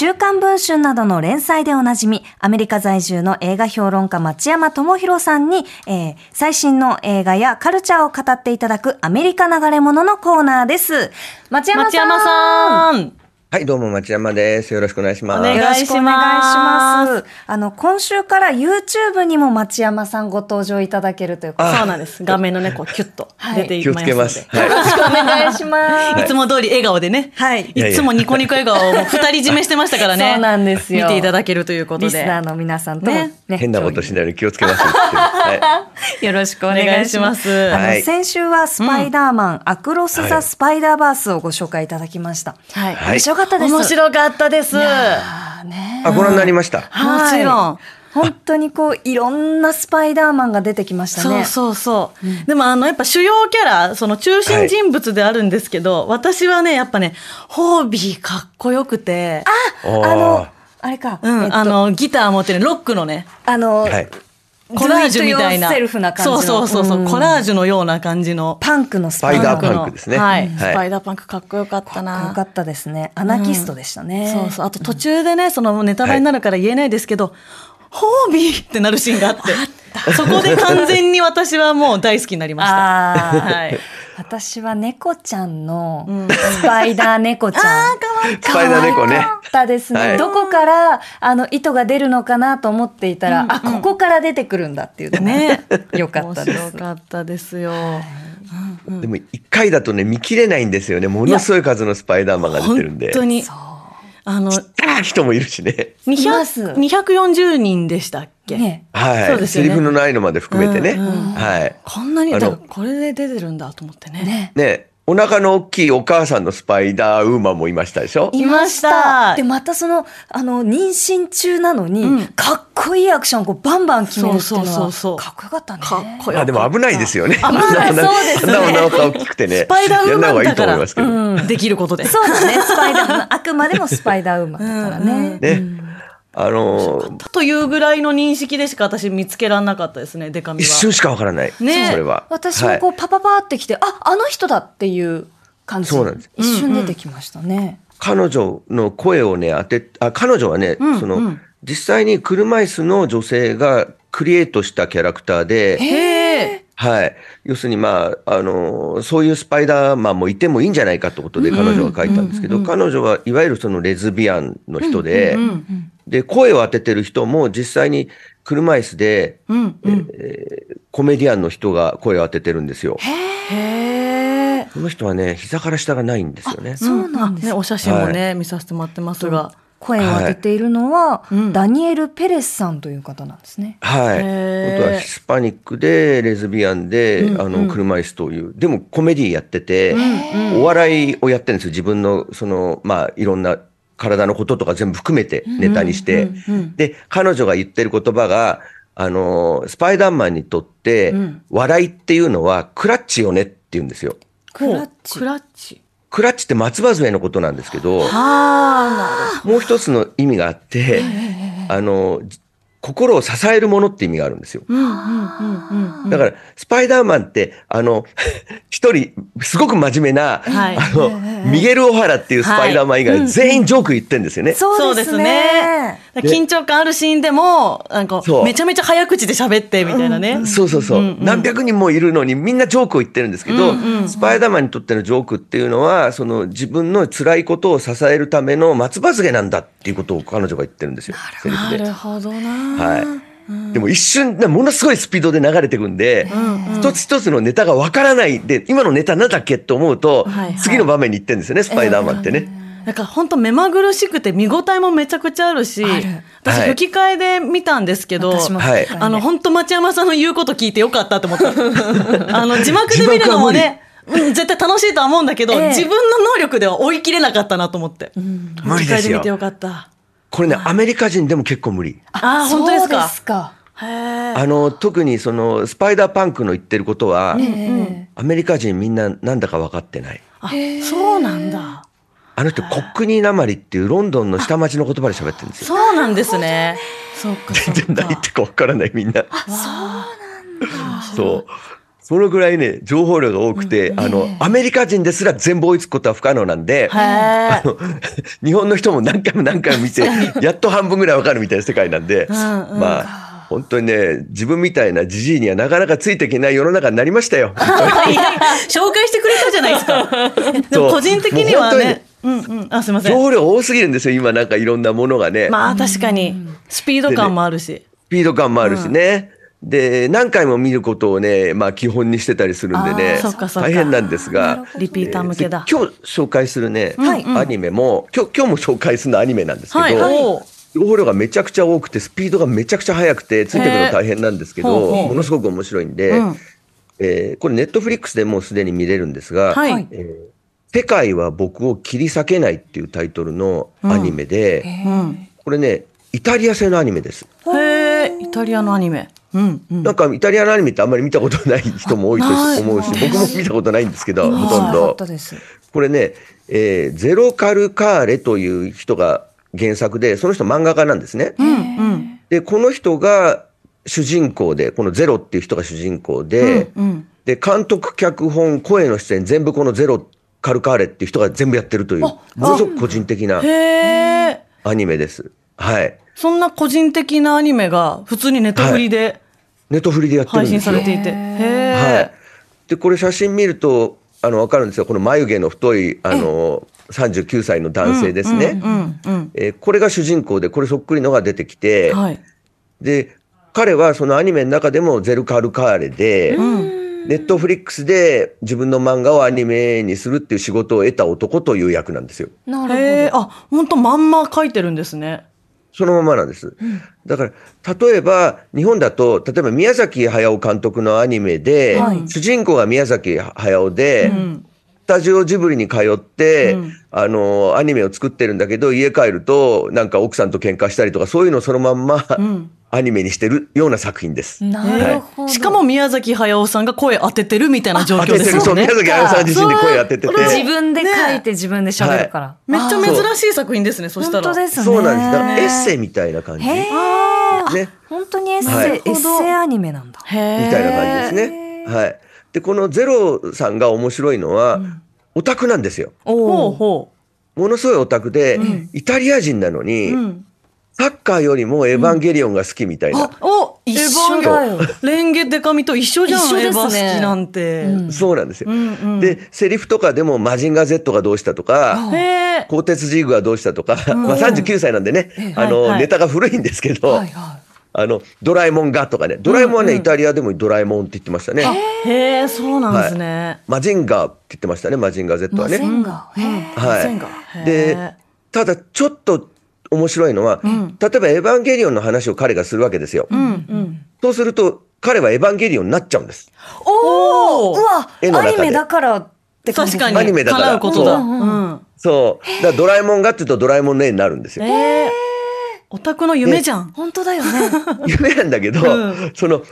週刊文春などの連載でおなじみ、アメリカ在住の映画評論家町山智博さんに、えー、最新の映画やカルチャーを語っていただくアメリカ流れ物のコーナーです。町山さん。町山さん。はい、どうも町山です。よろしくお願いします。お願いよろしくお願いしまます。あの、今週から YouTube にも町山さんご登場いただけるということでそうなんです。画面のね、こう、キュッと出ていき気をますので。つけます。よろしくお願いします。いつも通り笑顔でね。はいいつもニコニコ笑顔をもう二人占めしてましたからね。そうなんですよ見ていただけるということで。リスナーの皆さんともねね変なことしないように気をつけます よろしくおお願いしま。すはい先週はスパイダーマン、アクロス・ザ・スパイダーバースをご紹介いただきました。はい。かったです。面白かったです。ねい。あ、ご覧になりました？ちろん。本当にこう、いろんなスパイダーマンが出てきましたね。そうそうそう。でもあの、やっぱ主要キャラ、その中心人物であるんですけど、私はね、やっぱね、ホービーかっこよくて、あの、あれか。うん、えっとあの、ギター持ってるロックのね、あの、はい。コラージュみたいな。Do it yourself な感じのそうそうそうそう、うんコラージュのような感じの。パンクのススパイダーのパンクですねはい。はいスパイダーパンクかっこよかったな。よかったですね。アナキストでしたね。そうそう。あと途中でね、そのネタバレになるから言えないですけど、ホービーってなるシーンがあって、そこで完全に私はもう大好きになりました。はい。私は猫ちゃんのスパイダー猫ちゃん。あスパイダー猫ねったですね。はいどこからあの糸が出るのかなと思っていたら、あここから出てくるんだっていうね。よかったです面白。かったですよ。でも一回だとね、見切れないんですよね。ものすごい数のスパイダーマンが出てるんで。本当に。あの、あ人もいるしね。います200 240人でしたっけ、ねはい。そうですよねセリフのないのまで含めてね。うんうんはい。こんなに、これで出てるんだと思ってね。ね。ね、お腹の大きいお母さんのスパイダーウーマンもいましたでしょ？いましたで、またその、あの、妊娠中なのに、うんかっこいいアクションをこうバンバン決めるっていうのは、そうそうそうそうかっこよかったね。かっこよかった。あでも危ないですよね。危ないあんなそうですねあんなお腹大きくてね。スパイダーウーやんない方がいいマンだから、と思いますけど。うんできることで。そうだね、スパイダー、あくまでもスパイダーウーマンだからね。ね。あのーというぐらいの認識でしか私見つけられなかったですね、デカミは。一瞬しかわからない。ねそれは。私もこう、パパパってきて、あ、あの人だっていう感じ。そうなんです一瞬出てきましたね。彼女の声をね、当て、あ、彼女はね、うんその、うん実際に車椅子の女性がクリエイトしたキャラクターで、へえ。はい。要するに、まあ、あの、そういうスパイダーマンもいてもいいんじゃないかってことで彼女が書いたんですけど、彼女はいわゆるそのレズビアンの人で、うんで、声を当ててる人も実際に車椅子で、うんうん。コメディアンの人が声を当ててるんですよ。へえ。その人はね、膝から下がないんですよね。そうなんですね、お写真もね、見させてもらってますが。声を当てているのは、うんダニエル・ペレスさんという方なんですね。はい。本当はヒスパニックで、レズビアンで、うんあの、車椅子という、でもコメディやってて、うんお笑いをやってるんですよ。自分の、その、まあ、いろんな体のこととか全部含めてネタにして。で、彼女が言ってる言葉が、あの、スパイダーマンにとって、うん笑いっていうのはクラッチよねって言うんですよ。クラッチクラッチ。クラッチって松葉杖のことなんですけど、あもう一つの意味があって、あの、じ心を支えるものって意味があるんですよ。だから、スパイダーマンって、あの、一人、すごく真面目な、はいあの、ミゲル・オハラっていうスパイダーマン以外、全員ジョーク言ってんですよね。そうですね。で緊張感あるシーンでも、なんかそう、めちゃめちゃ早口で喋って、みたいなね。そうそうそう、うんうん何百人もいるのにみんなジョークを言ってるんですけど、スパイダーマンにとってのジョークっていうのは、その自分の辛いことを支えるための松葉杖なんだっていうことを彼女が言ってるんですよ。セリフでなるほどな。はい。でも一瞬、ものすごいスピードで流れてくんで、一つ一つのネタがわからないで、今のネタなんだっけと思うと、はいはい次の場面に行ってるんですよね、スパイダーマンってね。なんか本当目まぐるしくて見応えもめちゃくちゃあるし、ある私はい吹き替えで見たんですけど、はいあの本当町山さんの言うこと聞いてよかったと思った。あの字幕で見るのもね、うん絶対楽しいとは思うんだけど、ええ自分の能力では追い切れなかったなと思って。無理ですよ吹き替えで見て。よかった。これね、アメリカ人でも結構無理。あー本当ですか？そうですか。へえ。あの、特にその、スパイダーパンクの言ってることは、えアメリカ人みんななんだか分かってない。あ、そうなんだ。あの人、コックニーなまりっていうロンドンの下町の言葉で喋ってるんですよ。そうなんですね。そっか。全然何言ってるか分からないみんな。そう。そのぐらいね、情報量が多くて、あの、アメリカ人ですら全部追いつくことは不可能なんで、へえ。日本の人も何回も何回も見て、やっと半分ぐらいわかるみたいな世界なんで、うんうんまあ、本当にね、自分みたいなじじいにはなかなかついていけない世の中になりましたよ。紹介してくれたじゃないですか。でも個人的にはね。うんうん。あ、すみません。情報量多すぎるんですよ、今なんかいろんなものがね。まあ確かに、スピード感もあるし。スピード感もあるしね。で、何回も見ることをね、まあ基本にしてたりするんでね大変なんですが、リピーター向けだ。で今日紹介するね、はいアニメも、今日、今日も紹介するのはアニメなんですけど、情報量がめちゃくちゃ多くて、スピードがめちゃくちゃ速くて、ついてくるの大変なんですけど、ものすごく面白いんで、うん。えーこれネットフリックスでもうすでに見れるんですが、はい。えー世界は僕を切り裂けないっていうタイトルのアニメで、うん。これね、イタリア製のアニメです。へえ、イタリアのアニメ。うんうん。なんかイタリアのアニメってあんまり見たことない人も多いと思うし、僕も見たことないんですけど、ほとんど。これね、えーゼロカルカーレという人が原作で、その人漫画家なんですね。うんうん。で、この人が主人公で、このゼロっていう人が主人公で、うん。で、監督、脚本、声の出演、全部このゼロカルカーレっていう人が全部やってるという、ものすごく個人的な。アニメです。はい。そんな個人的なアニメが普通にネットフリでネットフリでやってる配信んですよ。されていて。へはえ。い。で、これ写真見ると、あの、わかるんですよ。この眉毛の太い、あの、39歳の男性ですね。これが主人公で、これそっくりのが出てきうて、ん。はい。で、彼はそのアニメの中でもゼルカルカーレで、ネットフリックスで自分の漫画をアニメにするっていう仕事を得た男という役なんですよ。なるほど。あ、本当まんま書いてるんですね。そのままなんです。だから、例えば、日本だと、例えば宮崎駿監督のアニメで、はい。主人公が宮崎駿で、ん。スタジオジブリに通って、うん。あの、アニメを作ってるんだけど、家帰ると、なんか奥さんと喧嘩したりとか、そういうのをそのまんま、んアニメにしてるような作品です。なるほど。しかも宮崎駿さんが声当ててるみたいな状況当ててる、そう、ですよね。宮崎駿さん自身で声当ててて。自分で書いて自分で喋るから。めっちゃあ珍しい作品ですね、そしたら。本当ですね。そうなんです。だからエッセイみたいな感じ。へね。本当にエッセイ、はいエッセイアニメなんだ。へえ。たいな感じですね。はい。で、このゼロさんが面白いのは、オタクなんですよ。ほうおお。ほものすごいオタクで、イタリア人なのに、う。うん。サッカーよりもエヴァンゲリオンが好きみたいな。お一緒だよ。レンゲデカミと一緒じゃん、一緒ですねエヴァ好きなんて。うんそうなんですよ。うんうんで、セリフとかでもマジンガー Z がどうしたとか。鋼鉄ジーグがどうしたとか、まあ39歳なんでね、あの、はいはいネタが古いんですけど、はいはあの、ドラえもんがとかね、ドラえもんはね、イタリアでもドラえもんって言ってましたね。へえ、そうなんですね。マジンガーって言ってましたね、マジンガー Z はね。マゼンガー。へえ。はいでえ、ただちょっと面白いのは、例えばエヴァンゲリオンの話を彼がするわけですよ。うんうん。そうすると、彼はエヴァンゲリオンになっちゃうんです。おーうわ、アニメだからって感じ確かに。アニメだから叶うことだ。うんうんうん。そう。だからドラえもんがって言うとドラえもんの絵になるんですよ。ええ。オタクの夢じゃん。本当だよね。夢なんだけど、うんその、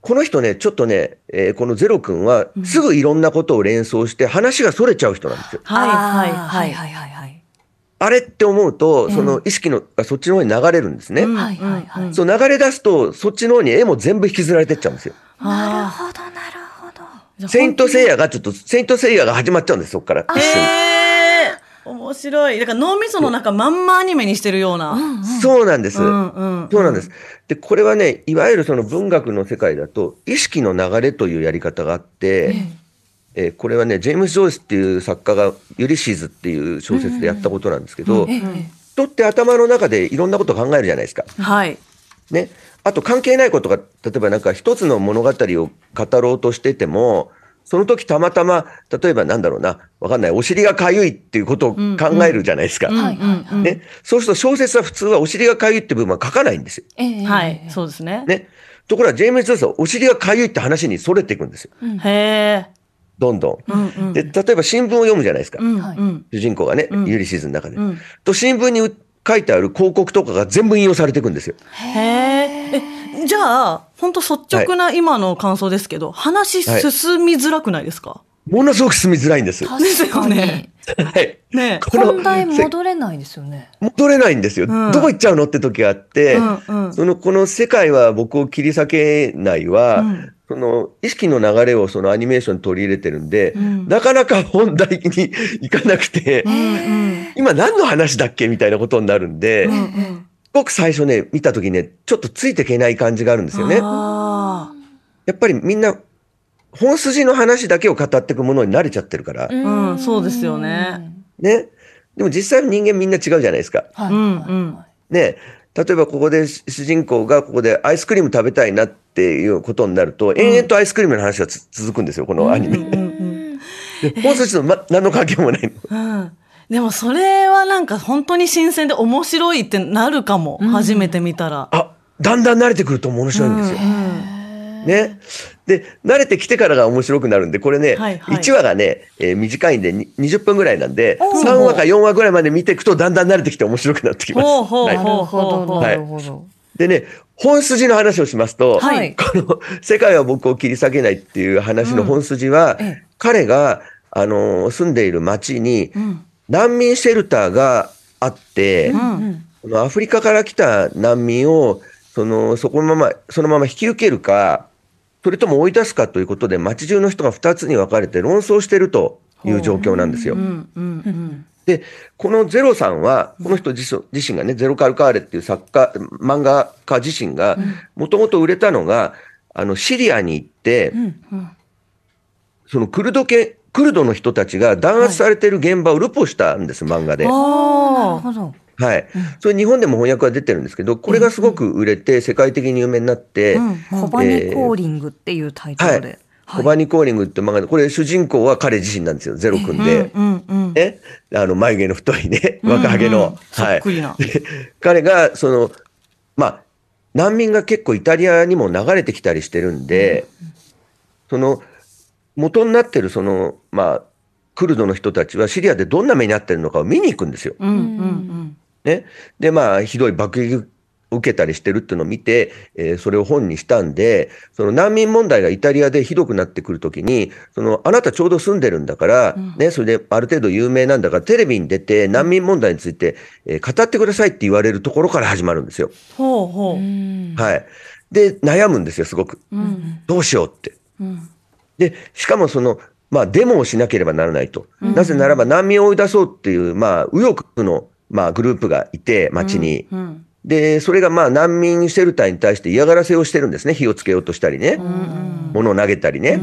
この人ね、ちょっとね、えーこのゼロ君は、すぐいろんなことを連想して話が逸れちゃう人なんですよ。はいはい。はいはいはい。あれって思うと、その意識の、あそっちの方に流れるんですね。うんはいはいはい。そう流れ出すと、そっちの方に絵も全部引きずられてっちゃうんですよ。なるあほどなるほど。あ。セイントセイヤがちょっと、セイントセイヤが始まっちゃうんです、そっから。一緒に。へえ。面白い。だから脳みその中まんまアニメにしてるような。そうなんです。うんうんそうなんです。で、これはね、いわゆるその文学の世界だと、意識の流れというやり方があって、えーこれはね、ジェームス・ジョイスっていう作家が、ユリシーズっていう小説でやったことなんですけど、ええ人って頭の中でいろんなことを考えるじゃないですか。はい。ね。あと関係ないことが、例えばなんか一つの物語を語ろうとしてても、その時たまたま、例えばなんだろうな、わかんない、お尻がかゆいっていうことを考えるじゃないですか。うんうんうん。ね。そうすると小説は普通はお尻がかゆいって部分は書かないんですよ。ええはい。そうですね。ね。ところがジェームズ・ジョイスはお尻がかゆいって話にそれていくんですよ。へえ。どんどん。うんうん。で、例えば新聞を読むじゃないですか。うんはいうん。主人公がね、うんユリシーズの中で。うんと、新聞に書いてある広告とかが全部引用されていくんですよ。へえ。え、じゃあ、本当率直な今の感想ですけど、話進みづらくないですか？ものすごく住みづらいんです。はですよね。い。ねこの本題戻れないですよね。戻れないんですよ。うんどこ行っちゃうの？って時があって、うんうんその、この世界は僕を切り裂けないは、うんその意識の流れをそのアニメーションに取り入れてるんで、なかなか本題に行かなくて、今何の話だっけみたいなことになるんで、すごく最初ね、見た時ね、ちょっとついていけない感じがあるんですよね。あやっぱりみんな、本筋の話だけを語っていくものに慣れちゃってるから、ーうん、そうですよね。ね。でも実際の人間みんな違うじゃないですか。はいうんうん。ね。例えばここで主人公がここでアイスクリーム食べたいなっていうことになると、延々とアイスクリームの話がつ続くんですよ、このアニメ。で本筋と、ま、何の関係もないの。うん。でもそれはなんか本当に新鮮で面白いってなるかも。初めて見たら。あ、だんだん慣れてくると面白いんですよ。ね。で、慣れてきてからが面白くなるんで、これね、はいはい1話がね、えー短いんでに20分ぐらいなんで、おー3話か4話ぐらいまで見ていくとだんだん慣れてきて面白くなってきます。ほうほうはいほうほうほう。はいなるほど。でね、本筋の話をしますと、はいこの世界は僕を切り裂けないっていう話の本筋は、ええ彼が、あのー住んでいる町にん難民シェルターがあって、うん。このアフリカから来た難民をそのそこのままそのまま引き受けるかそれとも追い出すかということで町中の人が2つに分かれて論争しているという状況なんですよ。でこのゼロさんはこの人自身自身がねゼロカルカーレっていう作家漫画家自身がもともと売れたのがあのシリアに行って、そのクルド系クルドの人たちが弾圧されている現場をルポしたんです、漫画で。なるあほど。はい。それ日本でも翻訳が出てるんですけど、これがすごく売れて世界的に有名になって、コバニコーリングっていうタイトはいルで。。コバニコーリングって漫画で、これ主人公は彼自身なんですよ、ゼロ君で。うんうん。ね。あの、眉毛の太いね、若ハゲの。そっくりな。で彼が、その、まあ、難民が結構イタリアにも流れてきたりしてるんで、その、元になってるその、まあ、クルドの人たちはシリアでどんな目に遭ってるのかを見に行くんですよ。うんうんね。で、まあ、ひどい爆撃を受けたりしてるっていうのを見て、えーそれを本にしたんで、その難民問題がイタリアでひどくなってくるときに、その、あなたちょうど住んでるんだから、ね、それである程度有名なんだから、テレビに出て難民問題について、えー語ってくださいって言われるところから始まるんですよ。ほうほう。はい。で、悩むんですよ、すごく。どうしようって。で、しかもその、まあ、デモをしなければならないと。なぜならば難民を追い出そうっていう、まあ、右翼の、まあ、グループがいて、街に。うんで、それがまあ、難民シェルターに対して嫌がらせをしてるんですね。火をつけようとしたりね。物を投げたりね。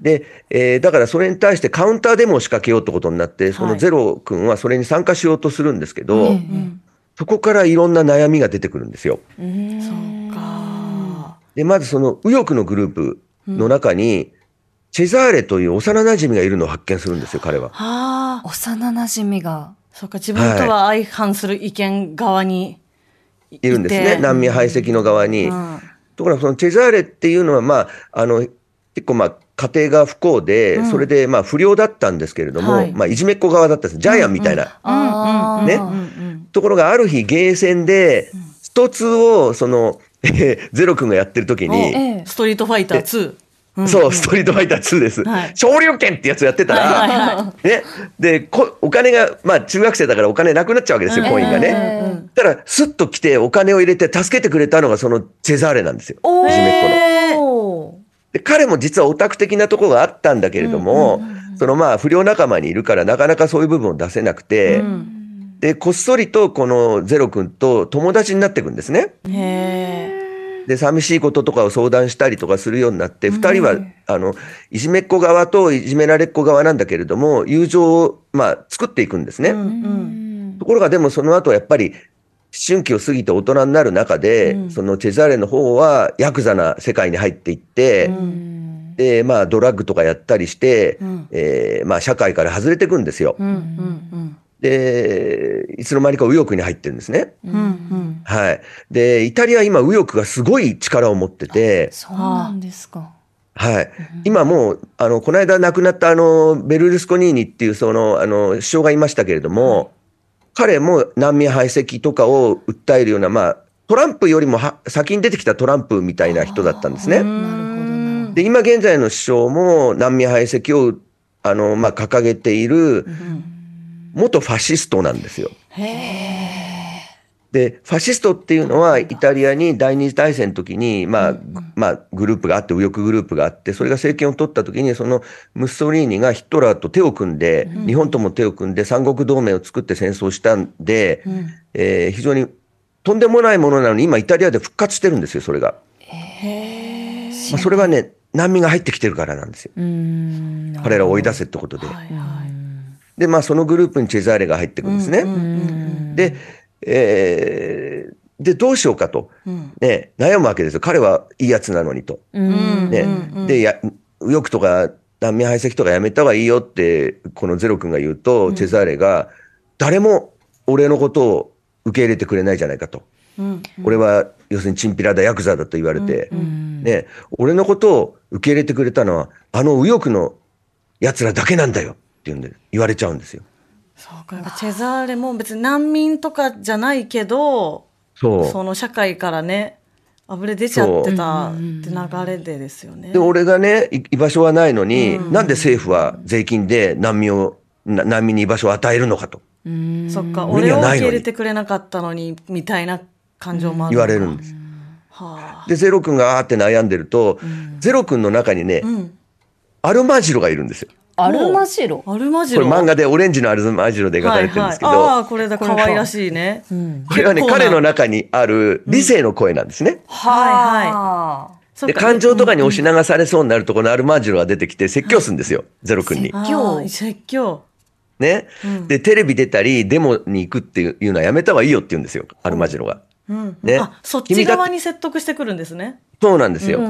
で、えーだからそれに対してカウンターデモを仕掛けようってことになって、そのゼロ君はそれに参加しようとするんですけど、そこからいろんな悩みが出てくるんですよ。そうか。で、まずその右翼のグループの中に、チェザーレという幼馴染がいるのを発見するんですよ、彼は。はあ。幼馴染が。そうか、自分とは相反する意見側にいいるんですてね。難民排斥の側に。うん。ところがそのチェザーレっていうのは、まあ、あの、結構まあ、家庭が不幸で、それでまあ不良だったんですけれども、はい。まあいじめっ子側だったんです。ジャイアンみたいな。ねうんうん。ところがある日ゲーセンで、ストツをその、ゼロ君がやってる時に、ええ。ストリートファイター2。うんそう、ストリートファイター2です。はい昇竜拳ってやつをやってたら、ね、でこ、お金が、まあ中学生だからお金なくなっちゃうわけですよ、コインがね。たら、スッと来てお金を入れて助けてくれたのがそのチェザーレなんですよ。いじめっ子の。で彼も実はオタク的なところがあったんだけれども、そのまあ不良仲間にいるからなかなかそういう部分を出せなくて、で、こっそりとこのゼロ君と友達になっていくんですね。へえ。で、寂しいこととかを相談したりとかするようになって、二人は、あの、いじめっ子側といじめられっ子側なんだけれども、友情を、まあ、作っていくんですね。ところがでもその後やっぱり、思春期を過ぎて大人になる中で、そのチェザーレの方はヤクザな世界に入っていって、で、まあ、ドラッグとかやったりして、えーまあ、社会から外れていくんですよ。うんうんで、いつの間にか右翼に入ってるんですね。うん。うんうん。はい。で、イタリア今右翼がすごい力を持ってて、そうなんですか。はい。今もう、あの、この間亡くなったあの、ベルルスコニーニっていうその、あの、首相がいましたけれども、彼も難民排斥とかを訴えるような、まあ、トランプよりもは先に出てきたトランプみたいな人だったんですね。なるほどな。で、今現在の首相も難民排斥を、あの、まあ、掲げている、元ファシストなんですよ。で、ファシストっていうのは、イタリアに第二次大戦の時に、まあ、まあ、グループがあって、右翼グループがあって、それが政権を取った時に、そのムッソリーニがヒトラーと手を組んで、日本とも手を組んで、三国同盟を作って戦争したんで、えー非常にとんでもないものなのに、今イタリアで復活してるんですよ、それが。まあ、それはね、難民が入ってきてるからなんですよ。彼らを追い出せってことで。で、まあ、そのグループにチェザーレが入ってくるんですね。で、えーで、どうしようかと、ね、悩むわけですよ。彼はいいやつなのにと。ね、で、や、右翼とか難民排斥とかやめた方がいいよって、このゼロ君が言うと、チェザーレが、誰も俺のことを受け入れてくれないじゃないかと。俺は、要するにチンピラだ、ヤクザだと言われて、ね、俺のことを受け入れてくれたのは、あの右翼の奴らだけなんだよっていうんで言われちゃうんですよ。そうかチェザーレも別に難民とかじゃないけどそう。その社会からねあぶれ出ちゃってたって流れでですよねで、。俺がね、い居場所はないのに、なんで政府は税金で難民を、な難民に居場所を与えるのかとそっか俺を受け入れてくれなかったのにみたいな感情もある言われるんです。はあで、ゼロ君があーって悩んでると、ゼロ君の中にね、アルマジロがいるんですよ。アルマジロ？アルマジロ？これ漫画でオレンジのアルマジロで描かれてるんですけど、はいはい、ああこれだ可愛らしいね、これはね、彼の中にある理性の声なんですね。はで、そっか。感情とかに押し流されそうになると、このアルマジロが出てきて説教するんですよ、ゼロ君に。ああ説教。ね。で、テレビ出たり、デモに行くっていうのはやめた方がいいよって言うんですよ、アルマジロが。ね。あそっち側に説得してくるんですね。そうなんですよ。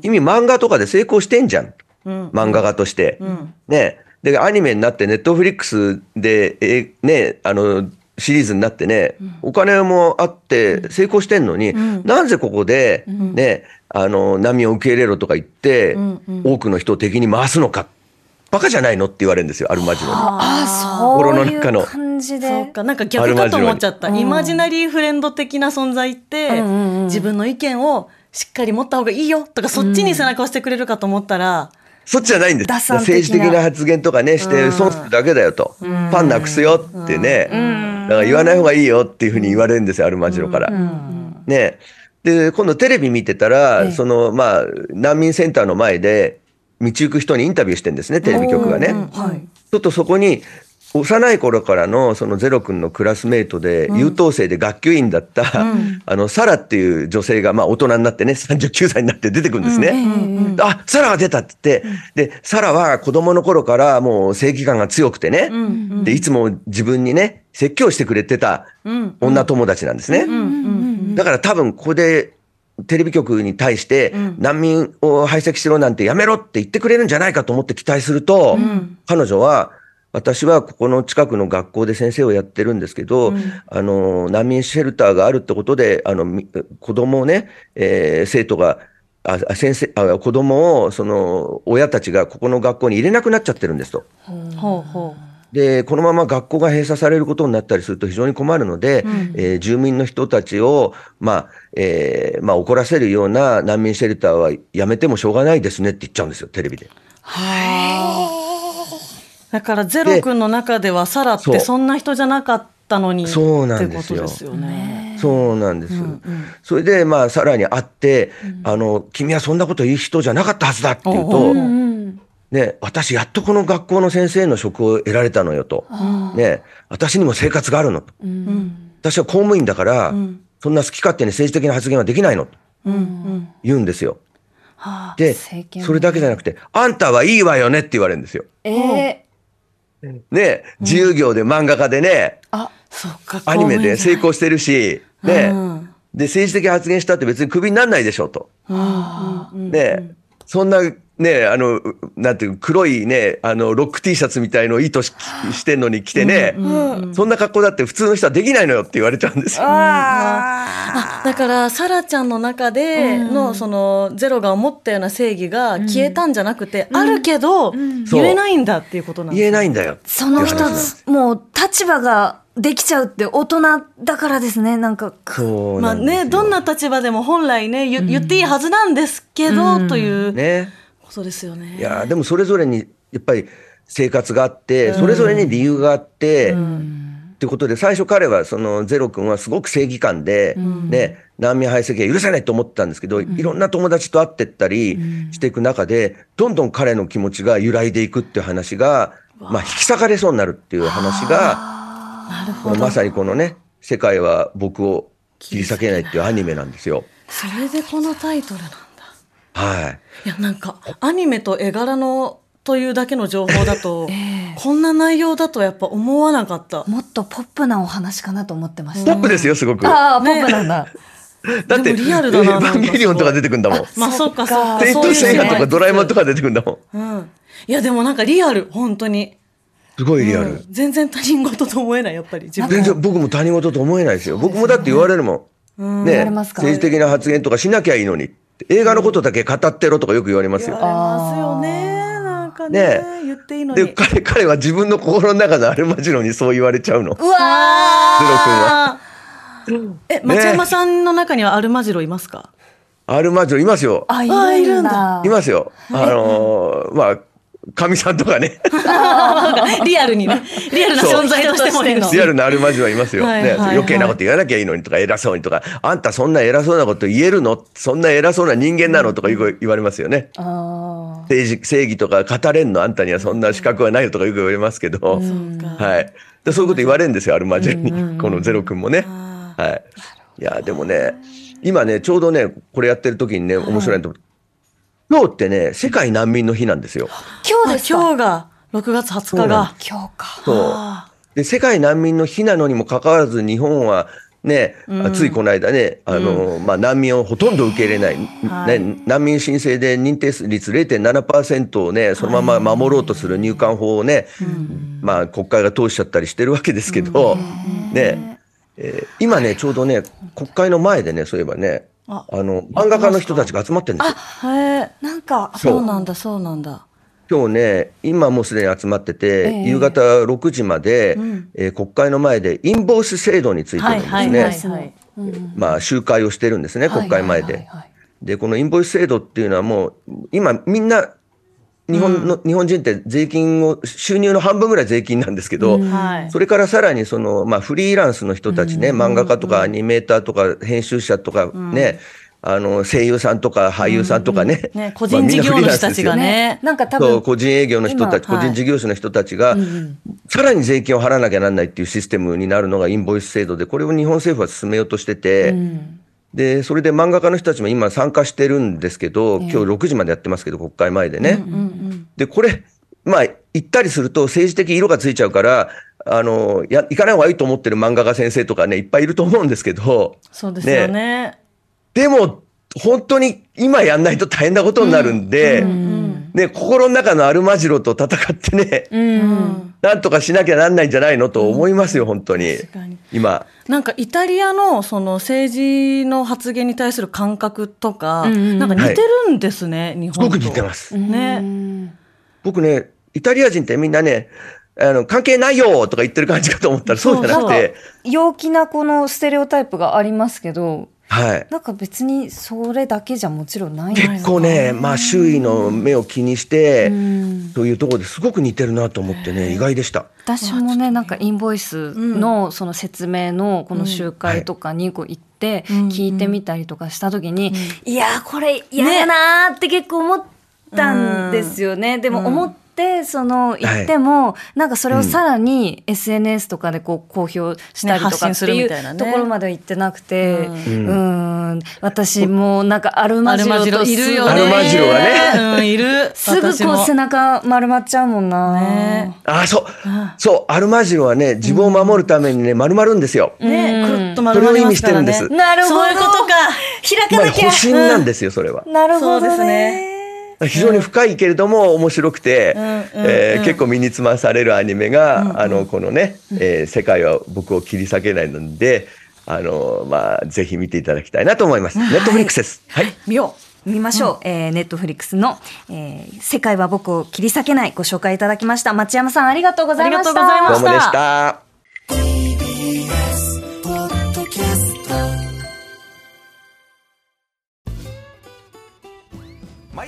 君漫画とかで成功してんじゃん。漫画家として。ね。で、アニメになって、ネットフリックスで、えね、あの、シリーズになってね、お金もあって成功してんのに、なぜここで、ね、あの、波を受け入れろとか言って、多くの人を敵に回すのか。バカじゃないのって言われるんですよ、アルマジロに。あ、そう心のい中の。う感じで。そうかなんか逆かと思っちゃった、イマジナリーフレンド的な存在って、自分の意見をしっかり持った方がいいよとかそっちに背中を押してくれるかと思ったら、そっちじゃないんです。政治的な発言とかね、して損するだけだよと。ファンなくすよってね。だから言わない方がいいよっていうふうに言われるんですよ、アルマジロから。ね。で、今度テレビ見てたら、その、まあ、難民センターの前で、道行く人にインタビューしてんですね、テレビ局がね。ちょっとそこに、幼い頃からのそのゼロ君のクラスメートで、優等生で学級委員だった、あの、サラっていう女性が、まあ大人になってね、39歳になって出てくるんですね。あ、サラが出たって言って、で、サラは子供の頃からもう正義感が強くてね、で、いつも自分にね、説教してくれてた女友達なんですね。だから多分ここで、テレビ局に対して、難民を排斥しろなんてやめろって言ってくれるんじゃないかと思って期待すると、彼女は、私はここの近くの学校で先生をやってるんですけど、あの、難民シェルターがあるってことで、あの、み子供をね、えー生徒が、ああ先生あ、子供を、その、親たちがここの学校に入れなくなっちゃってるんですと。ほうほで、このまま学校が閉鎖されることになったりすると非常に困るので、えー住民の人たちを、まあ、えーまあ、怒らせるような難民シェルターはやめてもしょうがないですねって言っちゃうんですよ、テレビで。うだからゼロ君の中ではサラっそうてそんな人じゃなかったのにそうなんですよってことですよね。そうなんです。それで、まあ、さらに会って、あの、君はそんなこと言う人じゃなかったはずだって言うと、ね、私やっとこの学校の先生の職を得られたのよと。ね、私にも生活があるのと。私は公務員だから、そんな好き勝手に政治的な発言はできないのと。言うんですよ。で、それだけじゃなくて、あんたはいいわよねって言われるんですよ。えね、自由業で漫画家でね、そうかアニメで成公功してるし、ね、で、政治的発言したって別にクビにならないでしょうと。ね、そんな、ね、あの、なんていう、黒いね、あの、ロック T シャツみたいのを意図ししてんのに着てね、そんな格好だって普通の人はできないのよって言われちゃうんですよ。あだからサラちゃんの中でのそのゼロが思ったような正義が消えたんじゃなくて、あるけど言えないんだっていうことなんです言えないんだよ。その一つ、もう立場ができちゃうって大人だからですね、なんか。まあ。ねどんな立場でも本来ね言言っていいはずなんですけど、という。ね。ことですよね。いやーでもそれぞれにやっぱり生活があって、それぞれに理由があって、ってことで、最初彼は、そのゼロ君はすごく正義感で、ね、難民排斥は許せないと思ってたんですけど、いろんな友達と会ってったりしていく中で、どんどん彼の気持ちが揺らいでいくっていう話が、まあ、引き裂かれそうになるっていう話が、まさにこのね、世界は僕を切り裂けないっていうアニメなんですよ。それでこのタイトルなんだ。はい。いや、なんか、アニメと絵柄の、というだけの情報だと、こんな内容だとやっぱ思わなかった。もっとポップなお話かなと思ってましポた。ップですよ、すごく。ああ、ポップなんだ。だって、リアルだなエヴァンゲリオンとか出てくんだもん。まあ、そうか、そうか。テイトそういうセイヤとかドラえもんとか。か出てくんだもん。うん。いや、でもなんかリアル、本当に。すごいリアルうん。全然他人事と思えない、やっぱり。自分全然僕も他人事と思えないですよ。僕もだって言われるもん。ね言われますか政治的な発言とかしなきゃいいのに。映画のことだけ語ってろとかよく言われますよ。ありますよね。なんかねね言っていいので、に。彼、彼は自分の心の中のアルマジロにそう言われちゃうの。うわあーえ、町山さんの中にはアルマジロいますか、アルマジロいますよ。あ、いるんだい。ますよ。あのーまあ、かみさんとかね。リアルにね。リアルな存在としてもいるの。リアルなアルマジロはいますよ。ね、はいはいはい余計なこと言わなきゃいいのにとか、偉そうにとか、あんたそんな偉そうなこと言えるの？そんな偉そうな人間なの？とかよく言われますよね。あ政治、正義とか語れんの？あんたにはそんな資格はないよとかよく言われますけど、そうかはい。でそういうこと言われるんですよ、アルマジロに。このゼロ君もね。あはい。いや、でもね、今ね、ちょうどね、これやってる時にね、面白いと思う。今日ってね、世界難民の日なんですよ。あ今日ですか？今日が6月20日が。今日か。そう。あで、世界難民の日なのにもかかわらず、日本はね、あついこの間ね、あの、まあ、難民をほとんど受け入れない、はい。ね、難民申請で認定率0.7%をね、そのまま守ろうとする入管法をね、まあ、国会が通しちゃったりしてるわけですけど、ね、えー今ね、ちょうどね、国会の前でね、そういえばね、ああの、漫画家の人たちが集まってるんですよ。ーへえ。なんか、そうなんだ、そうなんだ。今日ね、今もうすでに集まってて、ええ夕方6時まで、えー国会の前でインボイス制度についてのですね。まあ集会をしてるんですね、国会前で。で、このインボイス制度っていうのはもう、今みんな、日本の、日本人って税金を、収入の半分ぐらい税金なんですけど、はい。それからさらにその、まあ、フリーランスの人たちね、漫画家とかアニメーターとか編集者とかね、あの、声優さんとか俳優さんとかね。ね、個人事業主たちがね。なんか多そう、分、個人営業の人たち、今個人事業者の人たちが、さらに税金を払わなきゃなんないっていうシステムになるのがインボイス制度で、これを日本政府は進めようとしてて、で、それで漫画家の人たちも今参加してるんですけど、今日6時までやってますけど、国会前でね。で、これ、まあ、行ったりすると政治的色がついちゃうから、あの、や、行かない方がいいと思ってる漫画家先生とかね、いっぱいいると思うんですけど、そうですよね。でも、本当に今やんないと大変なことになるんで、ね、心の中のアルマジロと戦ってね、うん。なんとかしなきゃなんないんじゃないのと思いますよ、本当に。確かに。今。なんかイタリアのその政治の発言に対する感覚とか、うんうんなんか似てるんですね、日本と。すごく似てます。ね。僕ね、イタリア人ってみんなね、あの、関係ないよとか言ってる感じかと思ったらそうじゃなくて、陽気なこのステレオタイプがありますけど、はい。なんか別にそれだけじゃもちろんないんです結構ね、まあ周囲の目を気にして、ん。というところですごく似てるなと思ってね、意外でした。私もねなんかインボイスのその説明のこの集会とかにこう行ってうん。聞いてみたりとかした時に、いやーこれ嫌だなーって結構思ったんですよね。でも思ってその言っても、なんかそれをさらに SNS とかでこう公表したりとかっていうるみたいなねところまでは行ってなくて、ううんん私もなんかアルマジロといるよね。アルマジロはねうん、いる。すぐこう背中丸まっちゃうもんな。ねあ、そう。そう、アルマジロはね、自分を守るためにね、丸まるんですよ。ね、くるっと丸まりますからね。それを意味してるんですなるほど。そういうことか。開かなきゃ。まあ保身なんですよ、それは。なるほどそうですね。非常に深いけれども面白くて、うんうんえ結構身につまされるアニメが、あのこのね、えー世界は僕を切り裂けないので、あのまあぜひ見ていただきたいなと思います。ネットフリックスです。はい。見よ見ましょう。えーネットフリックスの、えー世界は僕を切り裂けないご紹介いただきました。町山さんありがとうございました。ありがとうございましたどうもでした。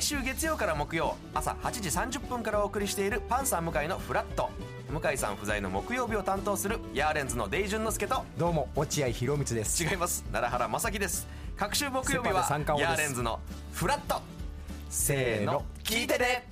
毎毎週月曜から木曜朝8時30分からお送りしているパンサー向井のフラット。向井さん不在の木曜日を担当するヤーレンズのデイジュンの之介と。どうも落合博満です。違います。奈良原正樹です。各週木曜日はヤーレンズのフラット。せーの。聞いてね